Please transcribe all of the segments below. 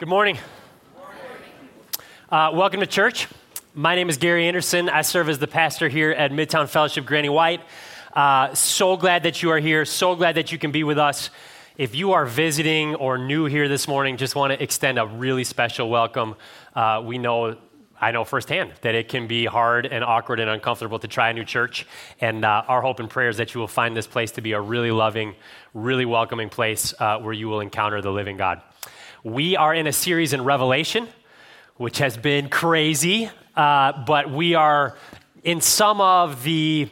Good morning. Uh, welcome to church. My name is Gary Anderson. I serve as the pastor here at Midtown Fellowship Granny White. Uh, so glad that you are here. So glad that you can be with us. If you are visiting or new here this morning, just want to extend a really special welcome. Uh, we know I know firsthand that it can be hard and awkward and uncomfortable to try a new church. And uh, our hope and prayer is that you will find this place to be a really loving, really welcoming place uh, where you will encounter the living God. We are in a series in Revelation, which has been crazy, uh, but we are in some of the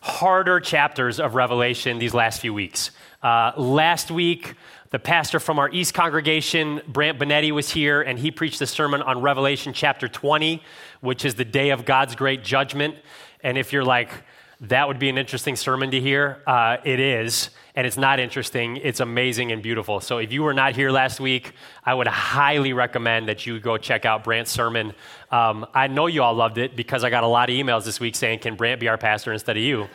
harder chapters of Revelation these last few weeks. Uh, last week, the pastor from our East congregation, Brant Benetti, was here, and he preached a sermon on Revelation chapter 20, which is the day of God's great judgment. And if you're like, that would be an interesting sermon to hear, uh, it is and it's not interesting. It's amazing and beautiful. So if you were not here last week, I would highly recommend that you go check out Brant's sermon. Um, I know you all loved it because I got a lot of emails this week saying, "Can Brant be our pastor instead of you?"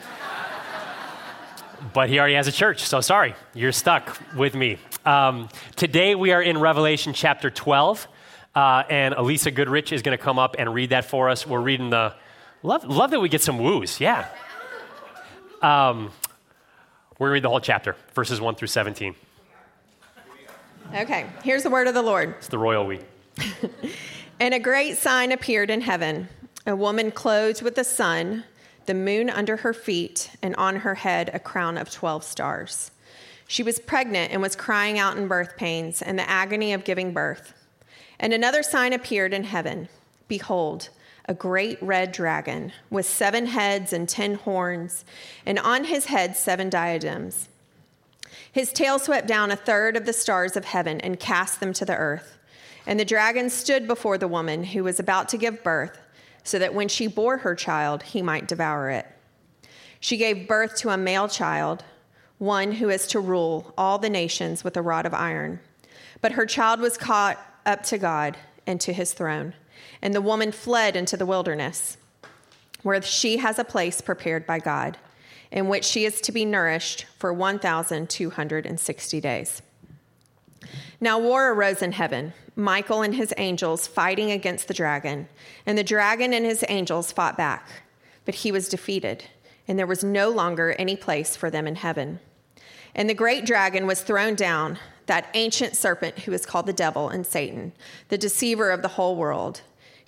but he already has a church, so sorry, you're stuck with me. Um, today we are in Revelation chapter 12, uh, and Elisa Goodrich is going to come up and read that for us. We're reading the love. Love that we get some woos. Yeah. Um, we're going to read the whole chapter, verses 1 through 17. Okay, here's the word of the Lord. It's the royal we. and a great sign appeared in heaven a woman clothed with the sun, the moon under her feet, and on her head a crown of 12 stars. She was pregnant and was crying out in birth pains and the agony of giving birth. And another sign appeared in heaven Behold, a great red dragon with seven heads and ten horns, and on his head seven diadems. His tail swept down a third of the stars of heaven and cast them to the earth. And the dragon stood before the woman who was about to give birth, so that when she bore her child, he might devour it. She gave birth to a male child, one who is to rule all the nations with a rod of iron. But her child was caught up to God and to his throne. And the woman fled into the wilderness, where she has a place prepared by God, in which she is to be nourished for 1,260 days. Now war arose in heaven, Michael and his angels fighting against the dragon, and the dragon and his angels fought back, but he was defeated, and there was no longer any place for them in heaven. And the great dragon was thrown down, that ancient serpent who is called the devil and Satan, the deceiver of the whole world.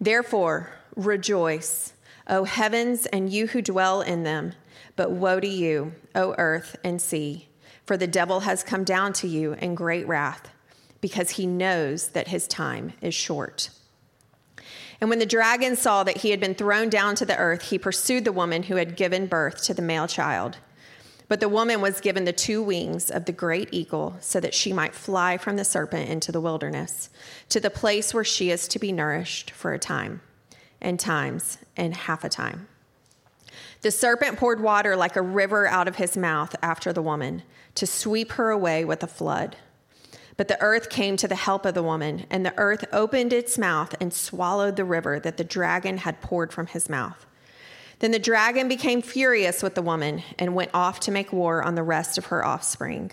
Therefore, rejoice, O heavens, and you who dwell in them. But woe to you, O earth and sea, for the devil has come down to you in great wrath, because he knows that his time is short. And when the dragon saw that he had been thrown down to the earth, he pursued the woman who had given birth to the male child. But the woman was given the two wings of the great eagle so that she might fly from the serpent into the wilderness, to the place where she is to be nourished for a time, and times, and half a time. The serpent poured water like a river out of his mouth after the woman, to sweep her away with a flood. But the earth came to the help of the woman, and the earth opened its mouth and swallowed the river that the dragon had poured from his mouth. Then the dragon became furious with the woman and went off to make war on the rest of her offspring,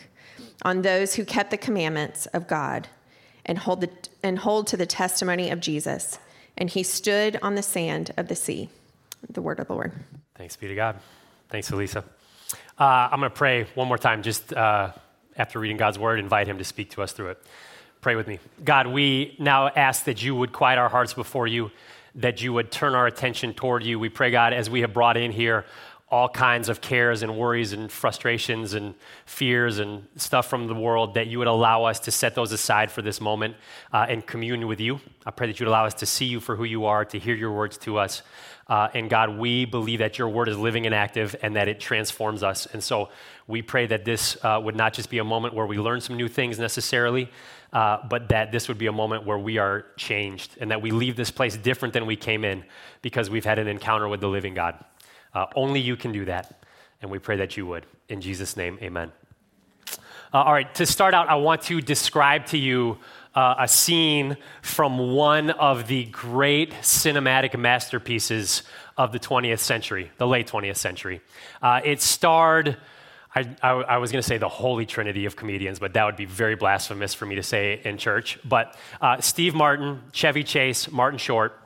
on those who kept the commandments of God and hold, the, and hold to the testimony of Jesus. And he stood on the sand of the sea. The word of the Lord. Thanks be to God. Thanks, Elisa. Uh, I'm going to pray one more time, just uh, after reading God's word, invite him to speak to us through it. Pray with me. God, we now ask that you would quiet our hearts before you that you would turn our attention toward you. We pray, God, as we have brought in here all kinds of cares and worries and frustrations and fears and stuff from the world, that you would allow us to set those aside for this moment uh, and commune with you. I pray that you'd allow us to see you for who you are, to hear your words to us. Uh, and God, we believe that your word is living and active and that it transforms us. And so we pray that this uh, would not just be a moment where we learn some new things necessarily, uh, but that this would be a moment where we are changed and that we leave this place different than we came in because we've had an encounter with the living God. Uh, only you can do that, and we pray that you would. In Jesus' name, amen. Uh, all right, to start out, I want to describe to you uh, a scene from one of the great cinematic masterpieces of the 20th century, the late 20th century. Uh, it starred, I, I, I was going to say the holy trinity of comedians, but that would be very blasphemous for me to say in church. But uh, Steve Martin, Chevy Chase, Martin Short.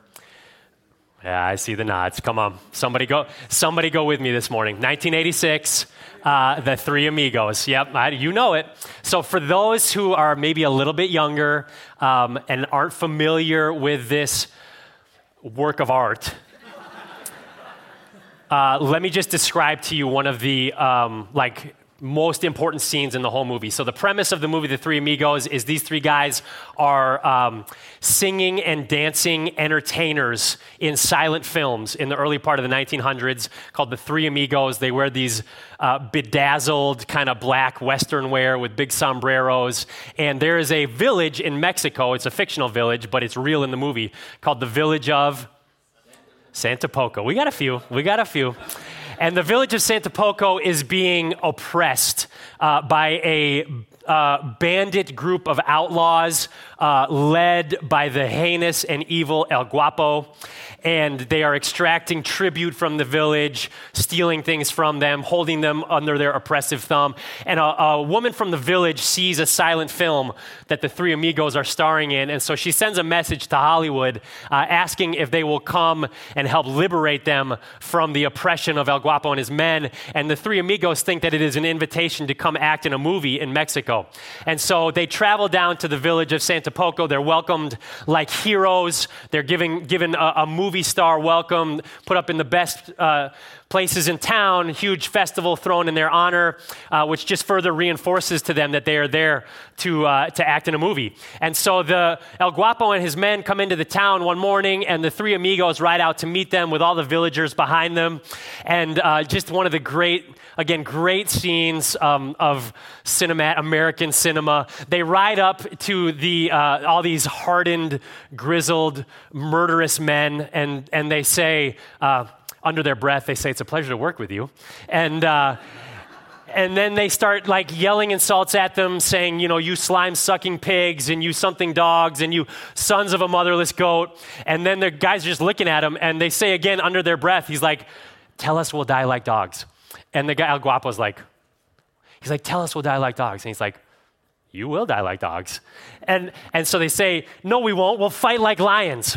Yeah, I see the nods. Come on, somebody go, somebody go with me this morning. 1986, uh, the Three Amigos. Yep, I, you know it. So for those who are maybe a little bit younger um, and aren't familiar with this work of art, uh, let me just describe to you one of the um, like most important scenes in the whole movie. So the premise of the movie, The Three Amigos, is these three guys are um, singing and dancing entertainers in silent films in the early part of the 1900s called The Three Amigos. They wear these uh, bedazzled kind of black Western wear with big sombreros. And there is a village in Mexico. It's a fictional village, but it's real in the movie called the Village of Santa Poco. We got a few. We got a few. And the village of Santa Poco is being oppressed uh, by a uh, bandit group of outlaws uh, led by the heinous and evil El Guapo. And they are extracting tribute from the village, stealing things from them, holding them under their oppressive thumb. And a, a woman from the village sees a silent film that the three amigos are starring in. And so she sends a message to Hollywood uh, asking if they will come and help liberate them from the oppression of El Guapo and his men. And the three amigos think that it is an invitation to come act in a movie in Mexico. And so they travel down to the village of Santa Poco. They're welcomed like heroes. They're giving, given a, a movie star welcome, put up in the best uh, places in town, huge festival thrown in their honor, uh, which just further reinforces to them that they are there to, uh, to act in a movie. And so the El Guapo and his men come into the town one morning, and the three amigos ride out to meet them with all the villagers behind them. And uh, just one of the great, again, great scenes um, of cinema, American cinema. They ride up to the, uh, all these hardened, grizzled, murderous men, and, and they say, uh, under their breath, they say, It's a pleasure to work with you. And, uh, and then they start like yelling insults at them, saying, you know, you slime sucking pigs and you something dogs and you sons of a motherless goat. And then the guys are just looking at him and they say again under their breath, he's like, tell us we'll die like dogs. And the guy, El Guapo's like, he's like, tell us we'll die like dogs. And he's like, you will die like dogs. And, and so they say, no, we won't. We'll fight like lions.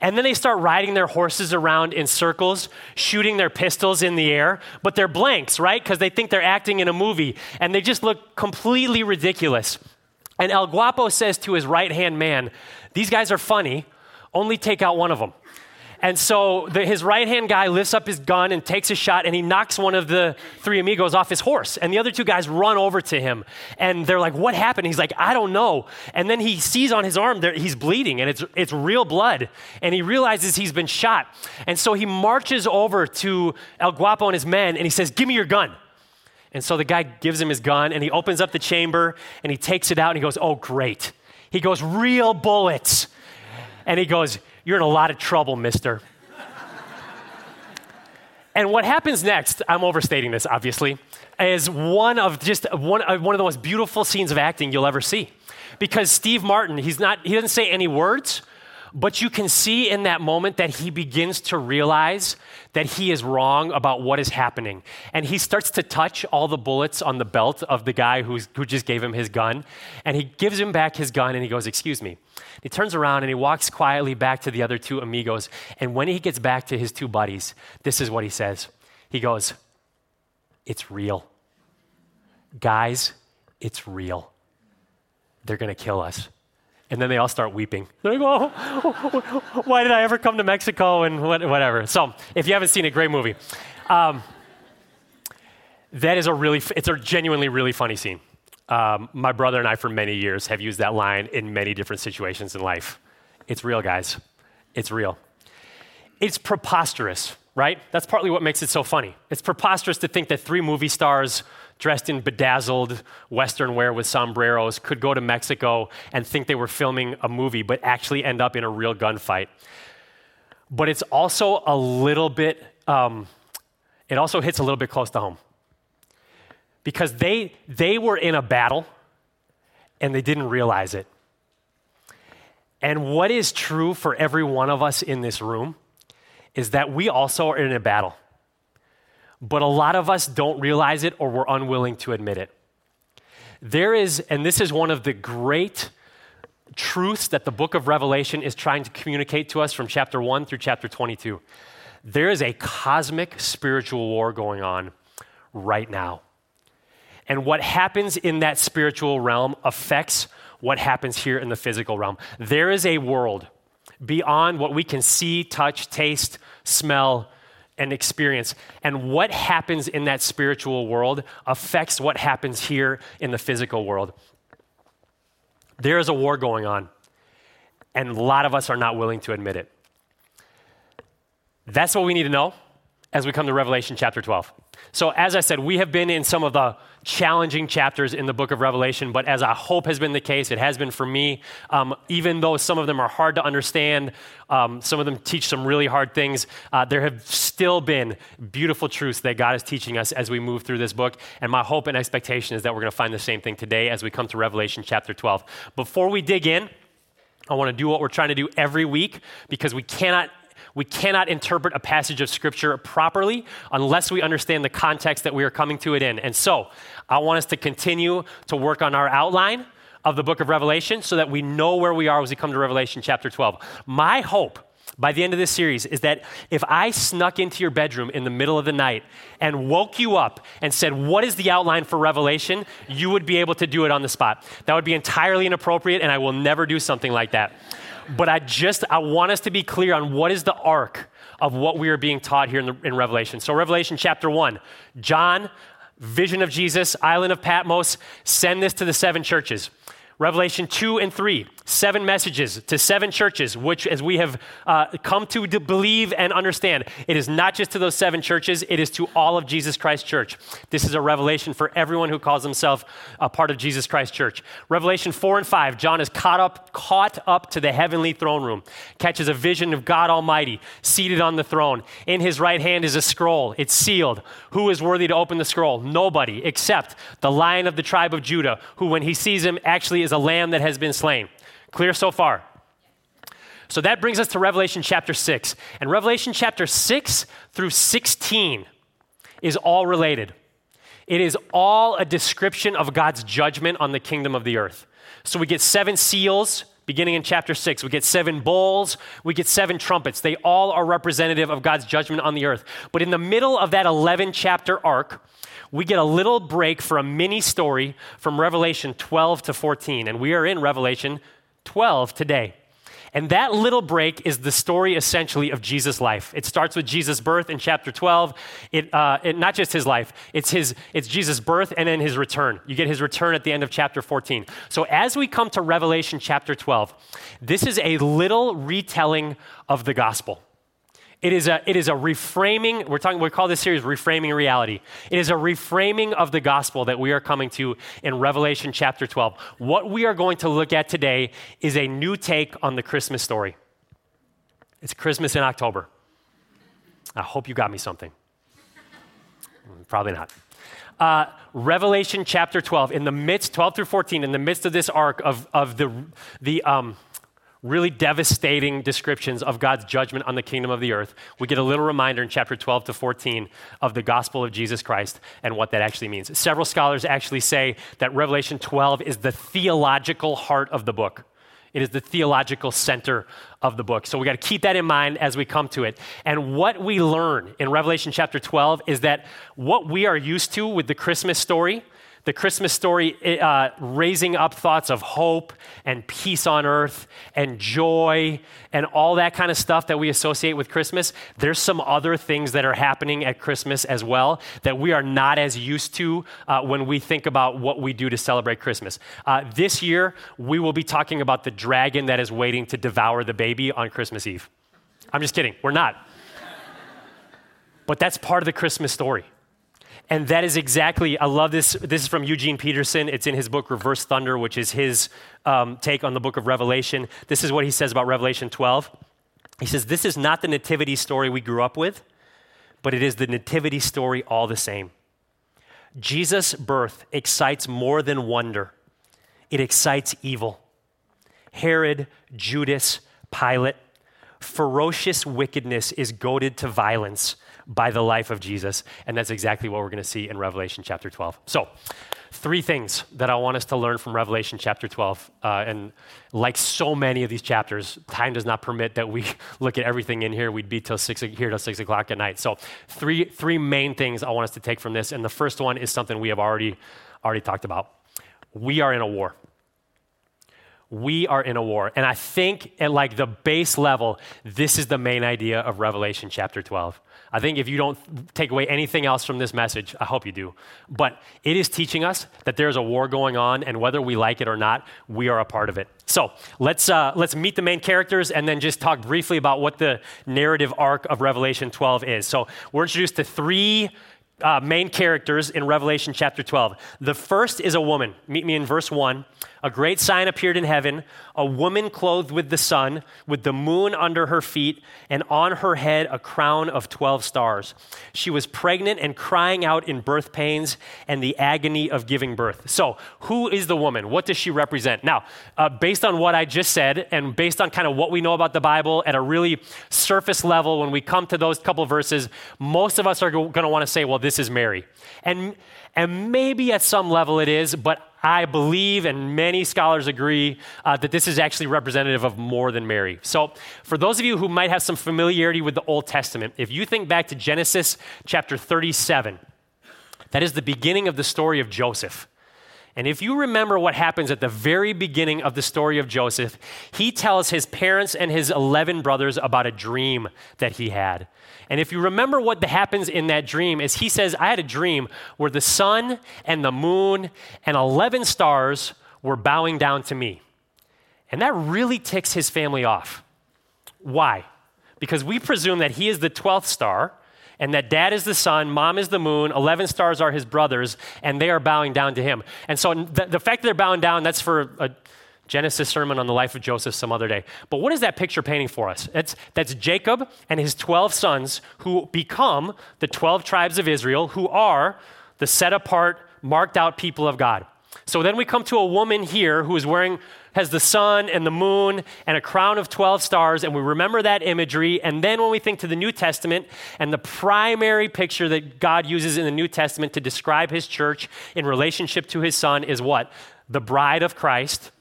And then they start riding their horses around in circles, shooting their pistols in the air, but they're blanks, right? Because they think they're acting in a movie, and they just look completely ridiculous. And El Guapo says to his right hand man, These guys are funny, only take out one of them. And so the, his right hand guy lifts up his gun and takes a shot, and he knocks one of the three amigos off his horse. And the other two guys run over to him, and they're like, What happened? He's like, I don't know. And then he sees on his arm that he's bleeding, and it's, it's real blood. And he realizes he's been shot. And so he marches over to El Guapo and his men, and he says, Give me your gun. And so the guy gives him his gun, and he opens up the chamber, and he takes it out, and he goes, Oh, great. He goes, Real bullets. And he goes, you're in a lot of trouble, mister. and what happens next, I'm overstating this, obviously, is one of just one, uh, one of the most beautiful scenes of acting you'll ever see. Because Steve Martin, he's not, he doesn't say any words, but you can see in that moment that he begins to realize that he is wrong about what is happening. And he starts to touch all the bullets on the belt of the guy who's, who just gave him his gun. And he gives him back his gun and he goes, Excuse me. He turns around and he walks quietly back to the other two amigos. And when he gets back to his two buddies, this is what he says He goes, It's real. Guys, it's real. They're going to kill us. And then they all start weeping. They're like, oh, why did I ever come to Mexico and whatever. So if you haven't seen it, great movie. Um, that is a really, it's a genuinely really funny scene. Um, my brother and I, for many years, have used that line in many different situations in life. It's real, guys. It's real. It's preposterous, right? That's partly what makes it so funny. It's preposterous to think that three movie stars dressed in bedazzled Western wear with sombreros could go to Mexico and think they were filming a movie, but actually end up in a real gunfight. But it's also a little bit, um, it also hits a little bit close to home. Because they, they were in a battle and they didn't realize it. And what is true for every one of us in this room is that we also are in a battle but a lot of us don't realize it or we're unwilling to admit it. There is, and this is one of the great truths that the book of Revelation is trying to communicate to us from chapter 1 through chapter 22. There is a cosmic spiritual war going on right now. And what happens in that spiritual realm affects what happens here in the physical realm. There is a world beyond what we can see, touch, taste, smell, and experience. And what happens in that spiritual world affects what happens here in the physical world. There is a war going on, and a lot of us are not willing to admit it. That's what we need to know as we come to Revelation chapter 12. So, as I said, we have been in some of the challenging chapters in the book of Revelation, but as I hope has been the case, it has been for me. Um, even though some of them are hard to understand, um, some of them teach some really hard things, uh, there have still been beautiful truths that God is teaching us as we move through this book. And my hope and expectation is that we're going to find the same thing today as we come to Revelation chapter 12. Before we dig in, I want to do what we're trying to do every week because we cannot we cannot interpret a passage of Scripture properly unless we understand the context that we are coming to it in. And so, I want us to continue to work on our outline of the book of Revelation so that we know where we are as we come to Revelation chapter 12. My hope by the end of this series is that if I snuck into your bedroom in the middle of the night and woke you up and said, What is the outline for Revelation? you would be able to do it on the spot. That would be entirely inappropriate, and I will never do something like that but I just I want us to be clear on what is the arc of what we are being taught here in, the, in Revelation. So Revelation chapter 1, John, vision of Jesus, island of Patmos, send this to the seven churches. Revelation 2 and 3, seven messages to seven churches, which, as we have uh, come to believe and understand, it is not just to those seven churches, it is to all of Jesus Christ Church. This is a revelation for everyone who calls himself a part of Jesus Christ Church. Revelation 4 and 5, John is caught up, caught up to the heavenly throne room, catches a vision of God Almighty seated on the throne. In his right hand is a scroll, it's sealed. Who is worthy to open the scroll? Nobody except the lion of the tribe of Judah, who, when he sees him, actually is is a lamb that has been slain. Clear so far? So that brings us to Revelation chapter 6. And Revelation chapter 6 through 16 is all related. It is all a description of God's judgment on the kingdom of the earth. So we get seven seals beginning in chapter 6. We get seven bowls, we get seven trumpets. They all are representative of God's judgment on the earth. But in the middle of that 11 chapter arc, we get a little break for a mini story from Revelation 12 to 14. And we are in Revelation 12 today. And that little break is the story essentially of Jesus' life. It starts with Jesus' birth in chapter 12. It, uh, it, not just his life, it's, his, it's Jesus' birth and then his return. You get his return at the end of chapter 14. So as we come to Revelation chapter 12, this is a little retelling of the gospel. It is a, it is a reframing, we're talking, we call this series Reframing Reality. It is a reframing of the gospel that we are coming to in Revelation chapter 12. What we are going to look at today is a new take on the Christmas story. It's Christmas in October. I hope you got me something. Probably not. Uh, Revelation chapter 12, in the midst, 12 through 14, in the midst of this arc of, of the, the, um, really devastating descriptions of God's judgment on the kingdom of the earth, we get a little reminder in chapter 12 to 14 of the gospel of Jesus Christ and what that actually means. Several scholars actually say that Revelation 12 is the theological heart of the book. It is the theological center of the book. So we got to keep that in mind as we come to it. And what we learn in Revelation chapter 12 is that what we are used to with the Christmas story the Christmas story uh, raising up thoughts of hope and peace on earth and joy and all that kind of stuff that we associate with Christmas. There's some other things that are happening at Christmas as well that we are not as used to uh, when we think about what we do to celebrate Christmas. Uh, this year, we will be talking about the dragon that is waiting to devour the baby on Christmas Eve. I'm just kidding, we're not. but that's part of the Christmas story. And that is exactly, I love this. This is from Eugene Peterson. It's in his book, Reversed Thunder, which is his um, take on the book of Revelation. This is what he says about Revelation 12. He says, This is not the nativity story we grew up with, but it is the nativity story all the same. Jesus' birth excites more than wonder, it excites evil. Herod, Judas, Pilate, ferocious wickedness is goaded to violence by the life of Jesus. And that's exactly what we're going to see in Revelation chapter 12. So, three things that I want us to learn from Revelation chapter 12. Uh, and like so many of these chapters, time does not permit that we look at everything in here. We'd be till six, here till six o'clock at night. So, three, three main things I want us to take from this. And the first one is something we have already, already talked about. We are in a war we are in a war. And I think at like the base level, this is the main idea of Revelation chapter 12. I think if you don't take away anything else from this message, I hope you do. But it is teaching us that there's a war going on, and whether we like it or not, we are a part of it. So let's, uh, let's meet the main characters and then just talk briefly about what the narrative arc of Revelation 12 is. So we're introduced to three uh, main characters in Revelation chapter 12. The first is a woman. Meet me in verse 1. A great sign appeared in heaven a woman clothed with the sun, with the moon under her feet, and on her head a crown of 12 stars. She was pregnant and crying out in birth pains and the agony of giving birth. So, who is the woman? What does she represent? Now, uh, based on what I just said, and based on kind of what we know about the Bible at a really surface level, when we come to those couple verses, most of us are going to want to say, well, this is Mary. And, and maybe at some level it is, but I believe, and many scholars agree, uh, that this is actually representative of more than Mary. So, for those of you who might have some familiarity with the Old Testament, if you think back to Genesis chapter 37, that is the beginning of the story of Joseph. And if you remember what happens at the very beginning of the story of Joseph, he tells his parents and his 11 brothers about a dream that he had. And if you remember what happens in that dream is he says, I had a dream where the sun and the moon and 11 stars were bowing down to me. And that really ticks his family off. Why? Because we presume that he is the 12th star and that dad is the sun, mom is the moon, 11 stars are his brothers, and they are bowing down to him. And so the, the fact that they're bowing down, that's for a Genesis sermon on the life of Joseph some other day. But what is that picture painting for us? It's, that's Jacob and his 12 sons who become the 12 tribes of Israel, who are the set apart, marked out people of God. So then we come to a woman here who is wearing has the sun and the moon and a crown of 12 stars, and we remember that imagery. And then when we think to the New Testament and the primary picture that God uses in the New Testament to describe his church in relationship to his son is what? The bride of Christ.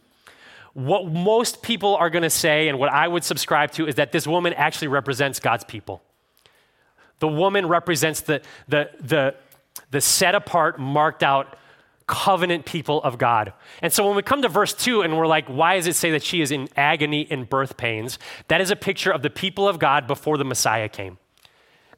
What most people are going to say, and what I would subscribe to, is that this woman actually represents God's people. The woman represents the, the, the, the set apart, marked out covenant people of God. And so when we come to verse 2 and we're like, why does it say that she is in agony and birth pains? That is a picture of the people of God before the Messiah came.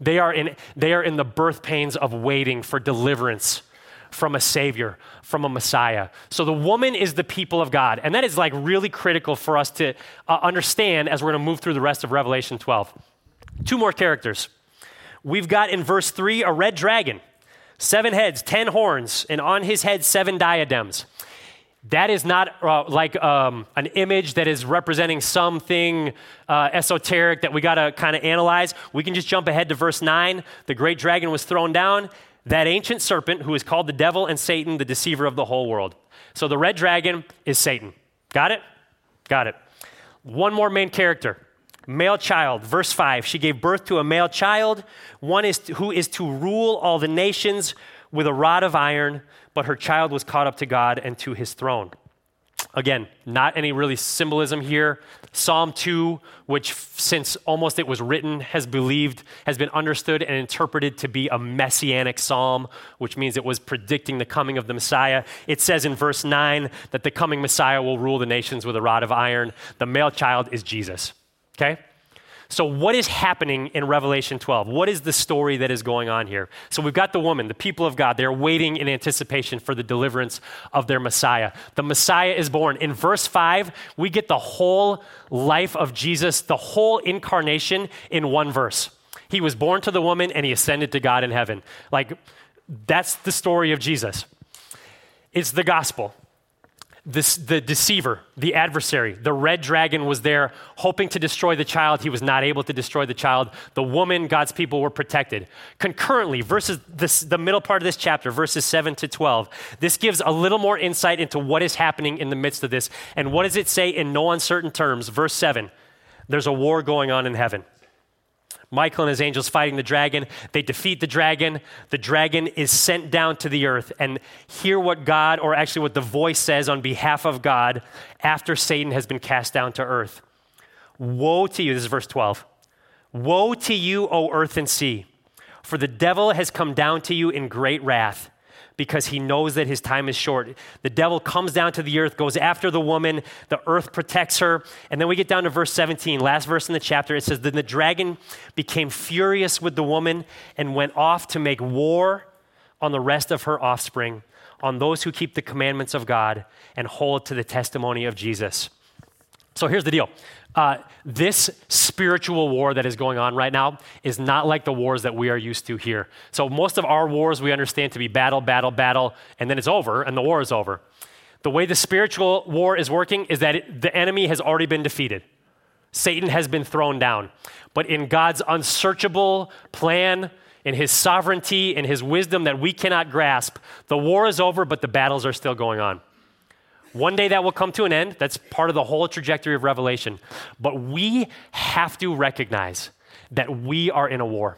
They are in, they are in the birth pains of waiting for deliverance from a Savior, from a Messiah. So the woman is the people of God. And that is like really critical for us to uh, understand as we're going to move through the rest of Revelation 12. Two more characters. We've got in verse 3 a red dragon. Seven heads, ten horns, and on his head, seven diadems. That is not uh, like um, an image that is representing something uh, esoteric that we got to kind of analyze. We can just jump ahead to verse 9. The great dragon was thrown down, that ancient serpent who is called the devil and Satan, the deceiver of the whole world. So the red dragon is Satan. Got it? Got it. One more main character male child. Verse 5 She gave birth to a male child, one is to, who is to rule all the nations with a rod of iron, but her child was caught up to God and to his throne. Again, not any really symbolism here. Psalm 2, which since almost it was written, has believed, has been understood and interpreted to be a messianic psalm, which means it was predicting the coming of the Messiah. It says in verse 9 that the coming Messiah will rule the nations with a rod of iron. The male child is Jesus. Okay? So, what is happening in Revelation 12? What is the story that is going on here? So, we've got the woman, the people of God. They're waiting in anticipation for the deliverance of their Messiah. The Messiah is born. In verse 5, we get the whole life of Jesus, the whole incarnation in one verse. He was born to the woman and he ascended to God in heaven. Like, That's the story of Jesus. It's the gospel. This, the deceiver, the adversary, the red dragon was there hoping to destroy the child. He was not able to destroy the child. The woman, God's people, were protected. Concurrently, verses this, the middle part of this chapter, verses 7 to 12, this gives a little more insight into what is happening in the midst of this. And what does it say in no uncertain terms? Verse 7 there's a war going on in heaven. Michael and his angels fighting the dragon. They defeat the dragon. The dragon is sent down to the earth. And hear what God, or actually what the voice says on behalf of God after Satan has been cast down to earth. Woe to you, this is verse 12. Woe to you, O earth and sea, for the devil has come down to you in great wrath because he knows that his time is short. The devil comes down to the earth, goes after the woman, the earth protects her. And then we get down to verse 17, last verse in the chapter. It says, Then the dragon became furious with the woman and went off to make war on the rest of her offspring, on those who keep the commandments of God and hold to the testimony of Jesus. So here's the deal uh, this spiritual war that is going on right now is not like the wars that we are used to here. So, most of our wars we understand to be battle, battle, battle, and then it's over, and the war is over. The way the spiritual war is working is that it, the enemy has already been defeated. Satan has been thrown down. But in God's unsearchable plan, in his sovereignty, in his wisdom that we cannot grasp, the war is over, but the battles are still going on. One day that will come to an end. That's part of the whole trajectory of Revelation. But we have to recognize that we are in a war,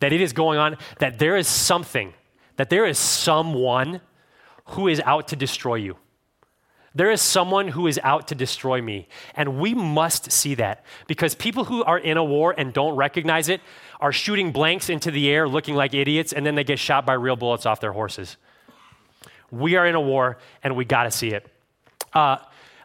that it is going on, that there is something, that there is someone who is out to destroy you. There is someone who is out to destroy me. And we must see that because people who are in a war and don't recognize it are shooting blanks into the air looking like idiots, and then they get shot by real bullets off their horses. We are in a war, and we got to see it. Uh,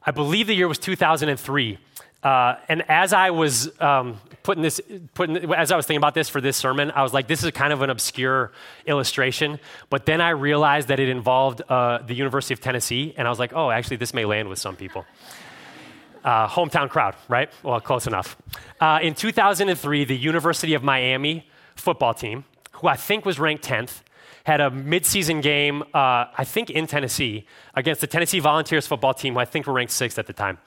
I believe the year was 2003. Uh, and as I was um, putting this, putting, as I was thinking about this for this sermon, I was like, this is kind of an obscure illustration. But then I realized that it involved uh, the University of Tennessee, and I was like, oh, actually, this may land with some people. Uh, hometown crowd, right? Well, close enough. Uh, in 2003, the University of Miami football team, who I think was ranked 10th, had a midseason game, uh, I think in Tennessee, against the Tennessee Volunteers football team, who I think were ranked sixth at the time.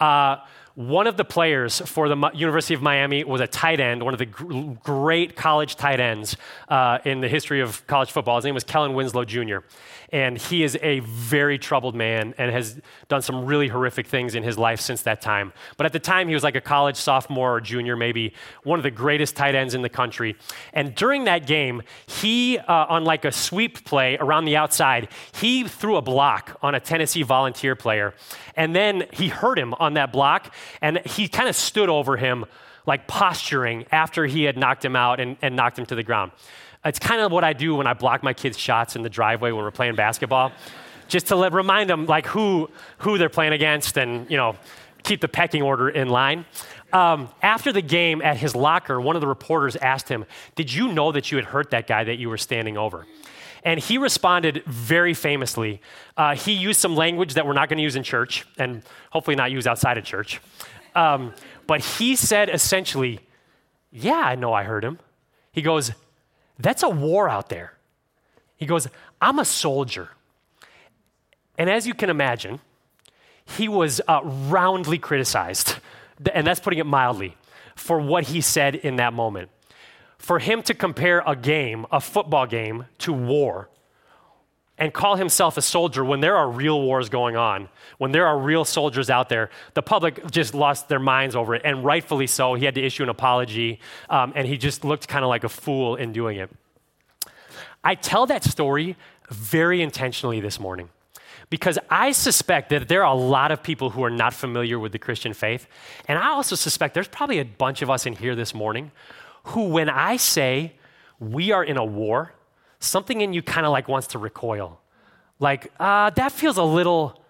Uh, one of the players for the University of Miami was a tight end, one of the gr- great college tight ends uh, in the history of college football. His name was Kellen Winslow Jr. And he is a very troubled man and has done some really horrific things in his life since that time. But at the time, he was like a college sophomore or junior, maybe one of the greatest tight ends in the country. And during that game, he, uh, on like a sweep play around the outside, he threw a block on a Tennessee volunteer player. And then he hurt him on that block, and he kind of stood over him like posturing after he had knocked him out and, and knocked him to the ground. It's kind of what I do when I block my kids' shots in the driveway when we're playing basketball, just to let, remind them like who who they're playing against and you know keep the pecking order in line. Um, after the game at his locker, one of the reporters asked him, "Did you know that you had hurt that guy that you were standing over?" And he responded very famously. Uh, he used some language that we're not going to use in church, and hopefully not use outside of church. Um, but he said essentially, "Yeah, I know I hurt him." He goes, that's a war out there. He goes, I'm a soldier. And as you can imagine, he was uh, roundly criticized, and that's putting it mildly, for what he said in that moment. For him to compare a game, a football game, to war and call himself a soldier when there are real wars going on, when there are real soldiers out there, the public just lost their minds over it, and rightfully so. He had to issue an apology, um, and he just looked kind of like a fool in doing it. I tell that story very intentionally this morning because I suspect that there are a lot of people who are not familiar with the Christian faith. And I also suspect there's probably a bunch of us in here this morning who, when I say we are in a war, something in you kind of like wants to recoil. Like, uh, that feels a little,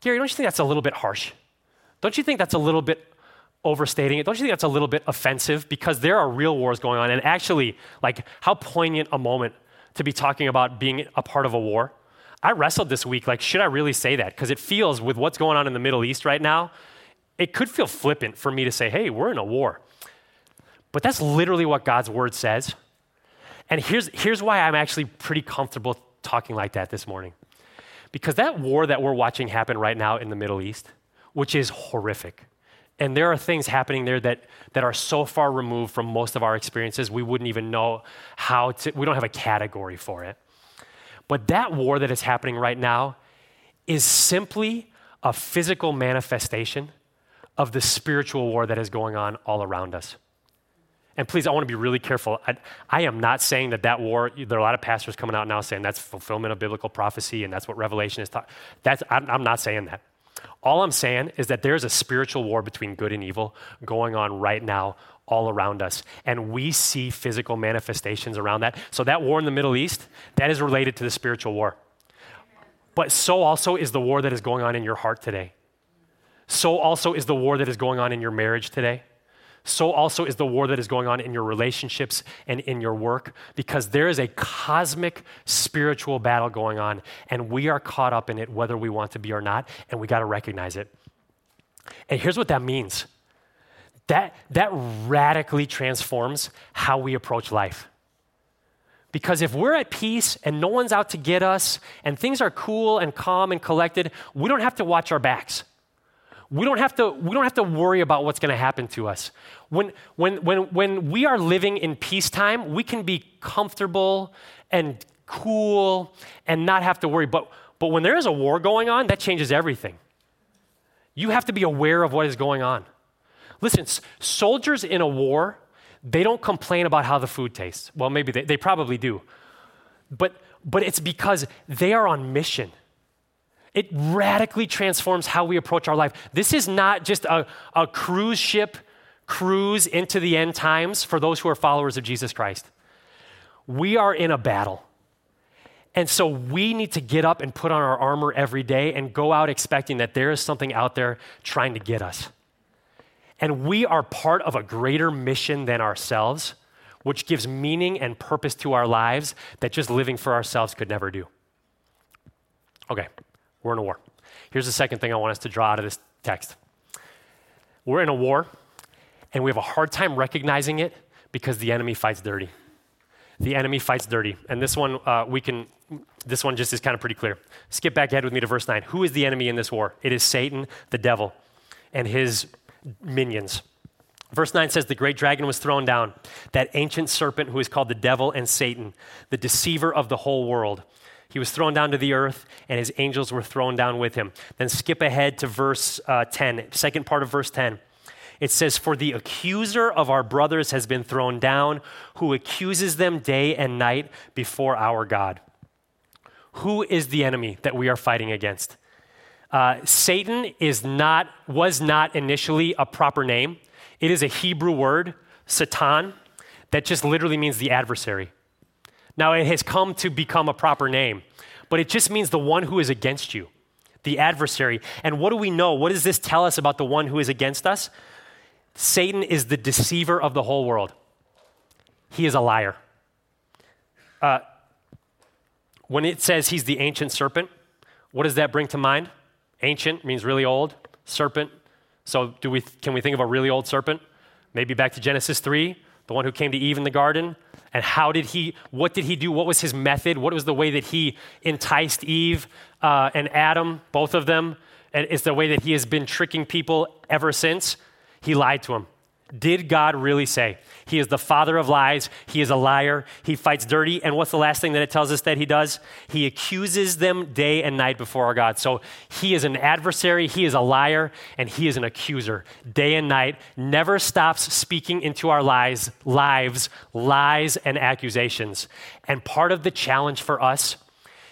Gary, don't you think that's a little bit harsh? Don't you think that's a little bit overstating it? Don't you think that's a little bit offensive? Because there are real wars going on. And actually, like, how poignant a moment to be talking about being a part of a war. I wrestled this week, like, should I really say that? Because it feels, with what's going on in the Middle East right now, it could feel flippant for me to say, hey, we're in a war. But that's literally what God's word says. And here's, here's why I'm actually pretty comfortable talking like that this morning. Because that war that we're watching happen right now in the Middle East, which is horrific, and there are things happening there that, that are so far removed from most of our experiences, we wouldn't even know how to, we don't have a category for it. But that war that is happening right now is simply a physical manifestation of the spiritual war that is going on all around us. And please, I want to be really careful. I, I, am not saying that that war, there are a lot of pastors coming out now saying that's fulfillment of biblical prophecy and that's what Revelation is taught. That's, I'm, I'm not saying that. All I'm saying is that there's a spiritual war between good and evil going on right now all around us. And we see physical manifestations around that. So, that war in the Middle East, that is related to the spiritual war. But so also is the war that is going on in your heart today. So also is the war that is going on in your marriage today so also is the war that is going on in your relationships and in your work because there is a cosmic spiritual battle going on and we are caught up in it whether we want to be or not and we got to recognize it. And here's what that means. That, that radically transforms how we approach life. Because if we're at peace and no one's out to get us and things are cool and calm and collected we don't have to watch our backs we don't have to, we don't have to worry about what's going to happen to us. When, when, when, when we are living in peacetime, we can be comfortable and cool and not have to worry. But, but when there is a war going on, that changes everything. You have to be aware of what is going on. Listen, soldiers in a war, they don't complain about how the food tastes. Well, maybe they, they probably do. But, but it's because they are on mission. It radically transforms how we approach our life. This is not just a, a cruise ship cruise into the end times for those who are followers of Jesus Christ. We are in a battle. And so we need to get up and put on our armor every day and go out expecting that there is something out there trying to get us. And we are part of a greater mission than ourselves, which gives meaning and purpose to our lives that just living for ourselves could never do. Okay. We're in a war. Here's the second thing I want us to draw out of this text we're in a war, and we have a hard time recognizing it because the enemy fights dirty. The enemy fights dirty. And this one, uh, we can, this one just is kind of pretty clear. Skip back ahead with me to verse 9. Who is the enemy in this war? It is Satan, the devil, and his minions. Verse 9 says, The great dragon was thrown down, that ancient serpent who is called the devil and Satan, the deceiver of the whole world. He was thrown down to the earth, and his angels were thrown down with him. Then skip ahead to verse uh, 10, second part of verse 10. It says, For the accuser of our brothers has been thrown down, who accuses them day and night before our God. Who is the enemy that we are fighting against? Uh, Satan is not, was not initially a proper name. It is a Hebrew word, Satan, that just literally means the adversary. Now, it has come to become a proper name, but it just means the one who is against you, the adversary. And what do we know? What does this tell us about the one who is against us? Satan is the deceiver of the whole world, he is a liar. Uh, when it says he's the ancient serpent, what does that bring to mind? Ancient means really old, serpent. So, do we, can we think of a really old serpent? Maybe back to Genesis 3, the one who came to Eve in the garden, and how did he, what did he do? What was his method? What was the way that he enticed Eve uh, and Adam, both of them? And it's the way that he has been tricking people ever since. He lied to them. Did God really say? He is the father of lies. He is a liar. He fights dirty. And what's the last thing that it tells us that he does? He accuses them day and night before our God. So he is an adversary, he is a liar, and he is an accuser day and night. Never stops speaking into our lives, lives, lies, and accusations. And part of the challenge for us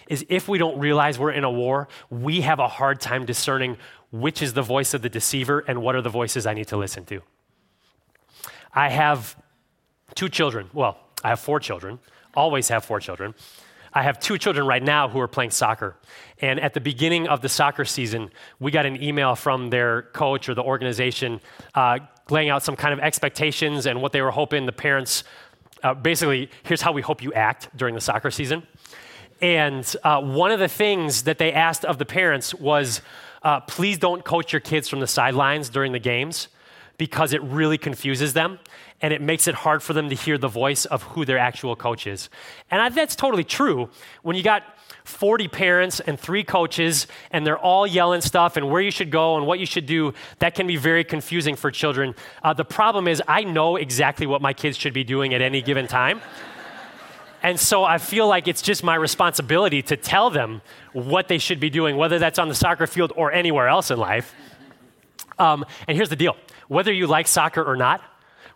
is if we don't realize we're in a war, we have a hard time discerning which is the voice of the deceiver and what are the voices I need to listen to. I have two children. Well, I have four children, always have four children. I have two children right now who are playing soccer. And at the beginning of the soccer season, we got an email from their coach or the organization uh, laying out some kind of expectations and what they were hoping the parents uh, basically, here's how we hope you act during the soccer season. And uh, one of the things that they asked of the parents was uh, please don't coach your kids from the sidelines during the games because it really confuses them and it makes it hard for them to hear the voice of who their actual coach is. And I, that's totally true. When you got 40 parents and three coaches, and they're all yelling stuff and where you should go and what you should do, that can be very confusing for children. Uh, the problem is, I know exactly what my kids should be doing at any given time. And so I feel like it's just my responsibility to tell them what they should be doing, whether that's on the soccer field or anywhere else in life. Um, and here's the deal whether you like soccer or not,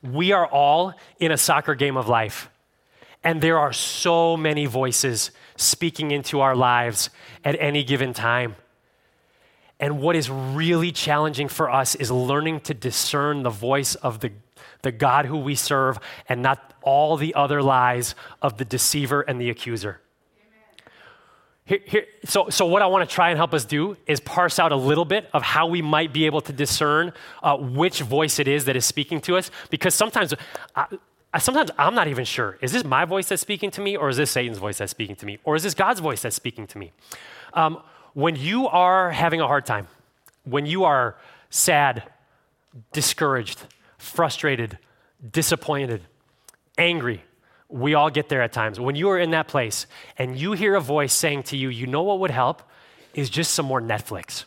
we are all in a soccer game of life. And there are so many voices speaking into our lives at any given time. And what is really challenging for us is learning to discern the voice of the, the God who we serve and not all the other lies of the deceiver and the accuser. Here, here, so, so, what I want to try and help us do is parse out a little bit of how we might be able to discern uh, which voice it is that is speaking to us. Because sometimes uh, I, sometimes I'm not even sure. Is this my voice that's speaking to me, or is this Satan's voice that's speaking to me, or is this God's voice that's speaking to me? Um, when you are having a hard time, when you are sad, discouraged, frustrated, disappointed, angry, we all get there at times. When you are in that place and you hear a voice saying to you, you know what would help is just some more Netflix.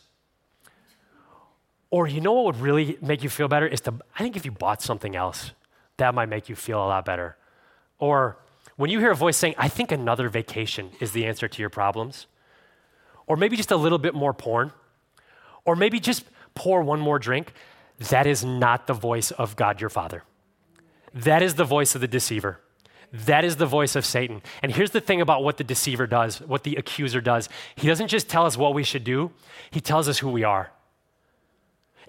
Or you know what would really make you feel better is to, I think if you bought something else, that might make you feel a lot better. Or when you hear a voice saying, I think another vacation is the answer to your problems. Or maybe just a little bit more porn. Or maybe just pour one more drink. That is not the voice of God your Father. That is the voice of the deceiver. That is the voice of Satan. And here's the thing about what the deceiver does, what the accuser does. He doesn't just tell us what we should do, he tells us who we are.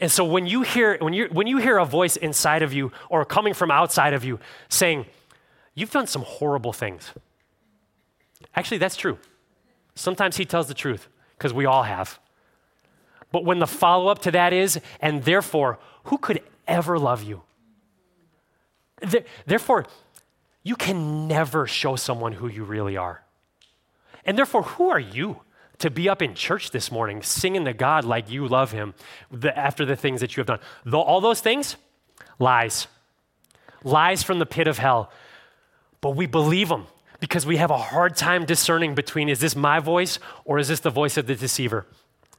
And so when you hear when you when you hear a voice inside of you or coming from outside of you saying, "You've done some horrible things." Actually, that's true. Sometimes he tells the truth because we all have. But when the follow-up to that is, and therefore, who could ever love you? Therefore, you can never show someone who you really are. And therefore, who are you? to be up in church this morning singing to God like you love Him after the things that you have done. Though all those things, lies. Lies from the pit of hell. But we believe them because we have a hard time discerning between is this my voice or is this the voice of the deceiver?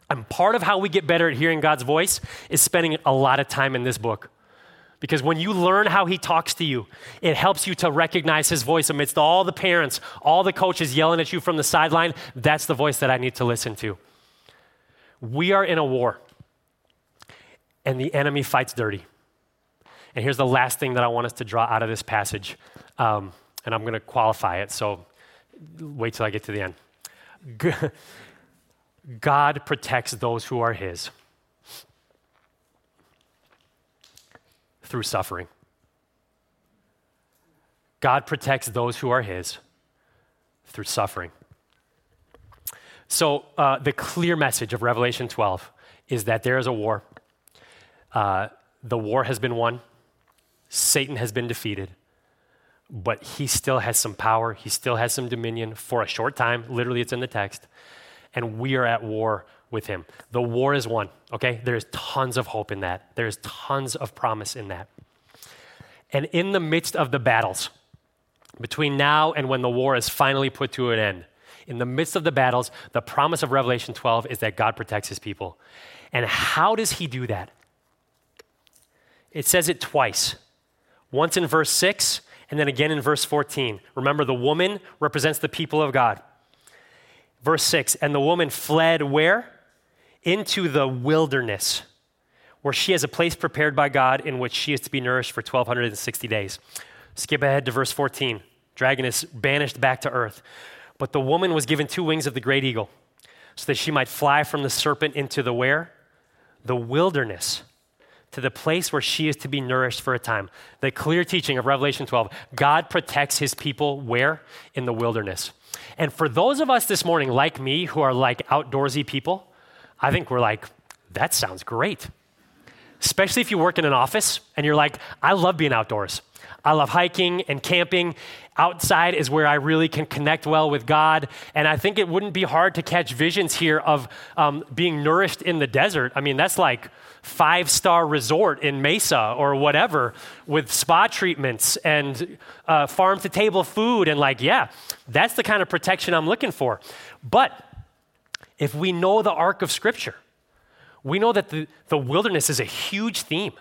And part of how we get better at hearing God's voice is spending a lot of time in this book. Because when you learn how he talks to you, it helps you to recognize his voice amidst all the parents, all the coaches yelling at you from the sideline. That's the voice that I need to listen to. We are in a war, and the enemy fights dirty. And here's the last thing that I want us to draw out of this passage, um, and I'm going to qualify it, so wait till I get to the end. God protects those who are his. Through suffering. God protects those who are His through suffering. So, uh, the clear message of Revelation 12 is that there is a war. Uh, the war has been won, Satan has been defeated, but he still has some power, he still has some dominion for a short time. Literally, it's in the text. And we are at war with him. The war is won, okay? There's tons of hope in that. There's tons of promise in that. And in the midst of the battles, between now and when the war is finally put to an end, in the midst of the battles, the promise of Revelation 12 is that God protects his people. And how does he do that? It says it twice once in verse 6 and then again in verse 14. Remember, the woman represents the people of God. Verse 6 And the woman fled where? Into the wilderness, where she has a place prepared by God in which she is to be nourished for 1,260 days. Skip ahead to verse 14. Dragon is banished back to earth. But the woman was given two wings of the great eagle, so that she might fly from the serpent into the where? The wilderness, to the place where she is to be nourished for a time. The clear teaching of Revelation 12 God protects his people where? In the wilderness. And for those of us this morning, like me, who are like outdoorsy people, I think we're like, that sounds great. especially if you work in an office and you're like, I love being outdoors. I love hiking and camping. Outside is where I really can connect well with God. And I think it wouldn't be hard to catch visions here of um, being nourished in the desert. I mean, that's like five star resort in Mesa or whatever with spa treatments and uh, farm to table food. And like, yeah, that's the kind of protection I'm looking for. But if we know the arc of Scripture, we know that the, the wilderness is a huge theme,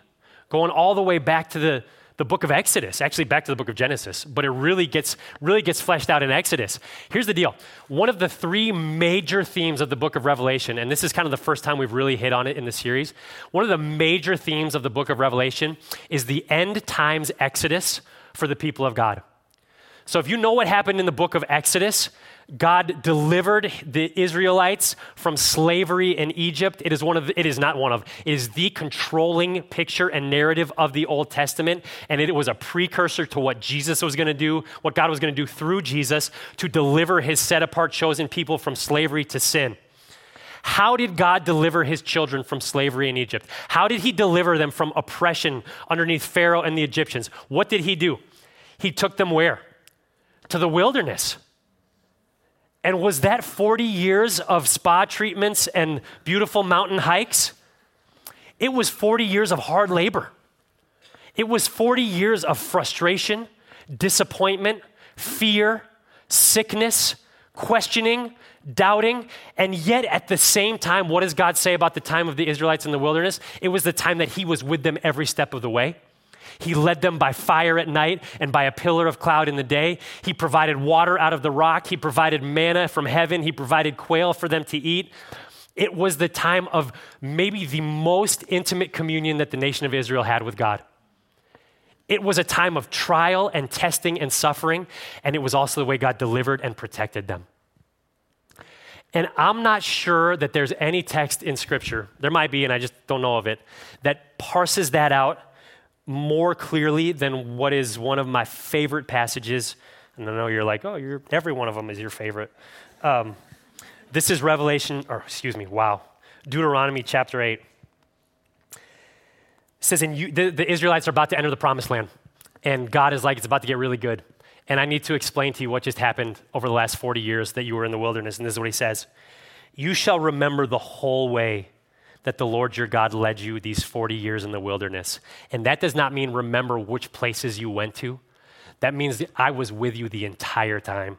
going all the way back to the, the book of Exodus, actually back to the book of Genesis, but it really gets, really gets fleshed out in Exodus. Here's the deal one of the three major themes of the book of Revelation, and this is kind of the first time we've really hit on it in the series, one of the major themes of the book of Revelation is the end times Exodus for the people of God. So if you know what happened in the book of Exodus, God delivered the Israelites from slavery in Egypt. It is one of, it is not one of, it is the controlling picture and narrative of the Old Testament. And it was a precursor to what Jesus was going to do, what God was going to do through Jesus to deliver his set apart, chosen people from slavery to sin. How did God deliver his children from slavery in Egypt? How did he deliver them from oppression underneath Pharaoh and the Egyptians? What did he do? He took them where? To the wilderness. And was that 40 years of spa treatments and beautiful mountain hikes? It was 40 years of hard labor. It was 40 years of frustration, disappointment, fear, sickness, questioning, doubting. And yet, at the same time, what does God say about the time of the Israelites in the wilderness? It was the time that He was with them every step of the way. He led them by fire at night and by a pillar of cloud in the day. He provided water out of the rock. He provided manna from heaven. He provided quail for them to eat. It was the time of maybe the most intimate communion that the nation of Israel had with God. It was a time of trial and testing and suffering, and it was also the way God delivered and protected them. And I'm not sure that there's any text in Scripture, there might be, and I just don't know of it, that parses that out more clearly than what is one of my favorite passages. And I know you're like, oh, every one of them is your favorite. Um, this is Revelation, or excuse me, wow, Deuteronomy chapter 8. It says, and the, the Israelites are about to enter the promised land. And God is like, it's about to get really good. And I need to explain to you what just happened over the last 40 years that you were in the wilderness. And this is what he says You shall remember the whole way that the Lord your God led you these 40 years in the wilderness. And that does not mean remember which places you went to. That means that I was with you the entire time.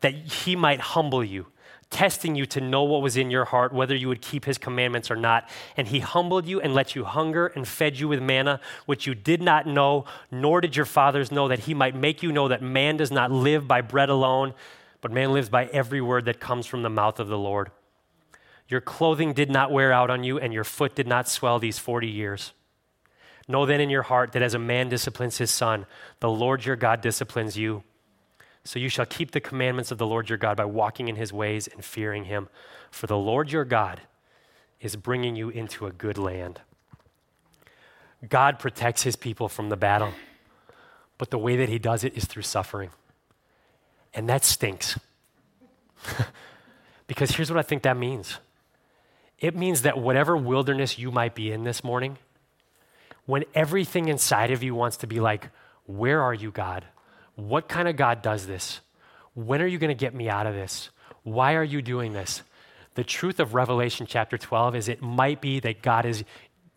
That he might humble you, testing you to know what was in your heart, whether you would keep his commandments or not. And he humbled you and let you hunger and fed you with manna, which you did not know, nor did your fathers know, that he might make you know that man does not live by bread alone, but man lives by every word that comes from the mouth of the Lord. Your clothing did not wear out on you, and your foot did not swell these 40 years. Know then in your heart that as a man disciplines his son, the Lord your God disciplines you. So you shall keep the commandments of the Lord your God by walking in his ways and fearing him. For the Lord your God is bringing you into a good land. God protects his people from the battle, but the way that he does it is through suffering. And that stinks. because here's what I think that means it means that whatever wilderness you might be in this morning, when everything inside of you wants to be like, Where are you, God? What kind of God does this? When are you going to get me out of this? Why are you doing this? The truth of Revelation chapter 12 is it might be that God is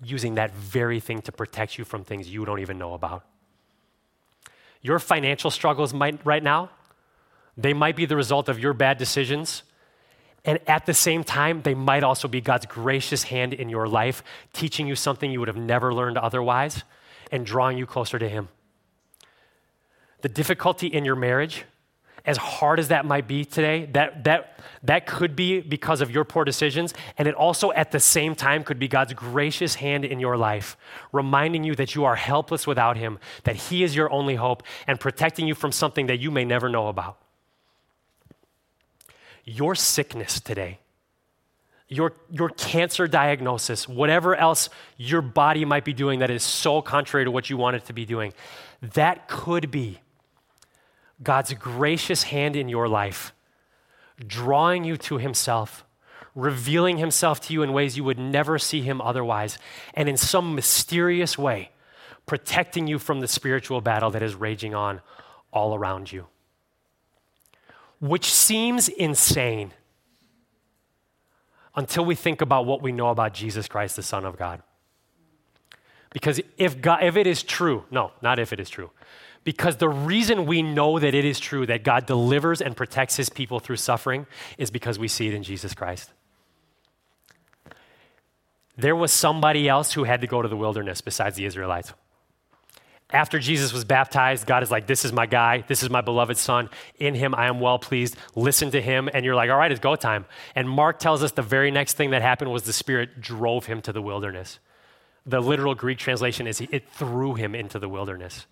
using that very thing to protect you from things you don't even know about. Your financial struggles might right now, they might be the result of your bad decisions and at the same time, they might also be God's gracious hand in your life, teaching you something you would have never learned otherwise and drawing you closer to Him. The difficulty in your marriage, as hard as that might be today, that, that, that could be because of your poor decisions. And it also, at the same time, could be God's gracious hand in your life, reminding you that you are helpless without Him, that He is your only hope, and protecting you from something that you may never know about your sickness today, your, your cancer diagnosis, whatever else your body might be doing that is so contrary to what you want it to be doing, that could be God's gracious hand in your life, drawing you to Himself, revealing himself to you in ways you would never see him otherwise, and in some mysterious way, protecting you from the spiritual battle that is raging on all around you. Which seems insane until we think about what we know about Jesus Christ, the Son of God. Because if, God, if it is true, no, not if it is true, because the reason we know that it is true that God delivers and protects his people through suffering is because we see it in Jesus Christ. There was somebody else who had to go to the wilderness besides the Israelites. After Jesus was baptized, God is like, This is my guy. This is my beloved son. In him, I am well pleased. Listen to him. And you're like, All right, it's go time. And Mark tells us the very next thing that happened was the Spirit drove him to the wilderness. The literal Greek translation is it threw him into the wilderness.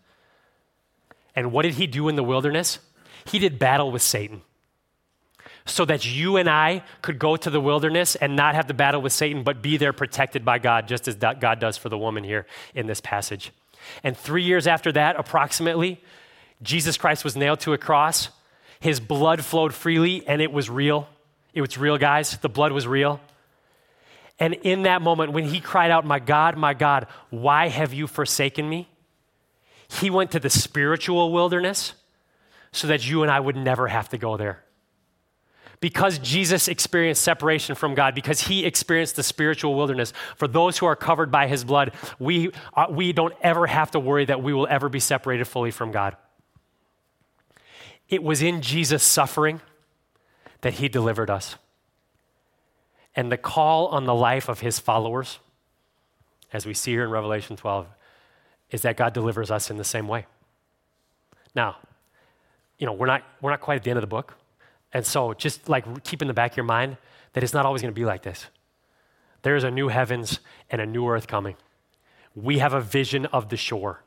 And what did he do in the wilderness? He did battle with Satan. So that you and I could go to the wilderness and not have to battle with Satan, but be there protected by God, just as God does for the woman here in this passage. And three years after that, approximately, Jesus Christ was nailed to a cross. His blood flowed freely, and it was real. It was real, guys. The blood was real. And in that moment, when he cried out, My God, my God, why have you forsaken me? He went to the spiritual wilderness so that you and I would never have to go there. Because Jesus experienced separation from God, because he experienced the spiritual wilderness, for those who are covered by his blood, we, uh, we don't ever have to worry that we will ever be separated fully from God. It was in Jesus' suffering that he delivered us. And the call on the life of his followers, as we see here in Revelation 12, is that God delivers us in the same way. Now, you know, we're not, we're not quite at the end of the book. And so just like keep in the back of your mind that it's not always going to be like this. There's a new heavens and a new earth coming. We have a vision of the shore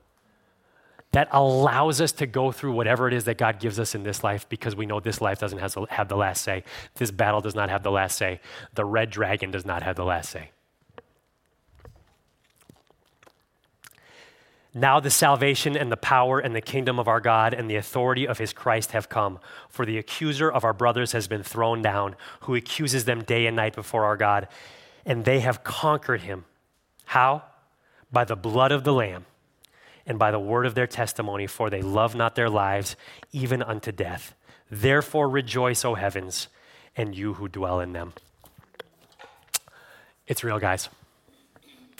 that allows us to go through whatever it is that God gives us in this life because we know this life doesn't have the last say. This battle does not have the last say. The red dragon does not have the last say. Now the salvation and the power and the kingdom of our God and the authority of his Christ have come. For the accuser of our brothers has been thrown down, who accuses them day and night before our God. And they have conquered him. How? By the blood of the Lamb and by the word of their testimony, for they love not their lives even unto death. Therefore rejoice, O heavens, and you who dwell in them. It's real, guys.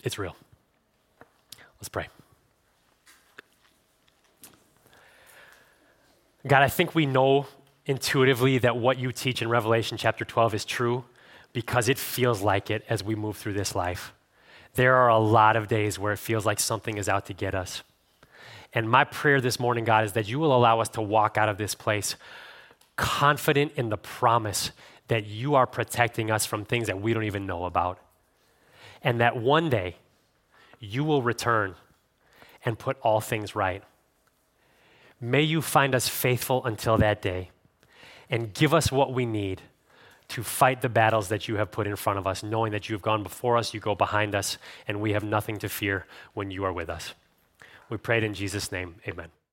It's real. Let's pray. God, I think we know intuitively that what you teach in Revelation chapter 12 is true because it feels like it as we move through this life. There are a lot of days where it feels like something is out to get us. And my prayer this morning, God, is that you will allow us to walk out of this place confident in the promise that you are protecting us from things that we don't even know about. And that one day you will return and put all things right. May you find us faithful until that day and give us what we need to fight the battles that you have put in front of us, knowing that you have gone before us, you go behind us, and we have nothing to fear when you are with us. We prayed in Jesus' name. Amen.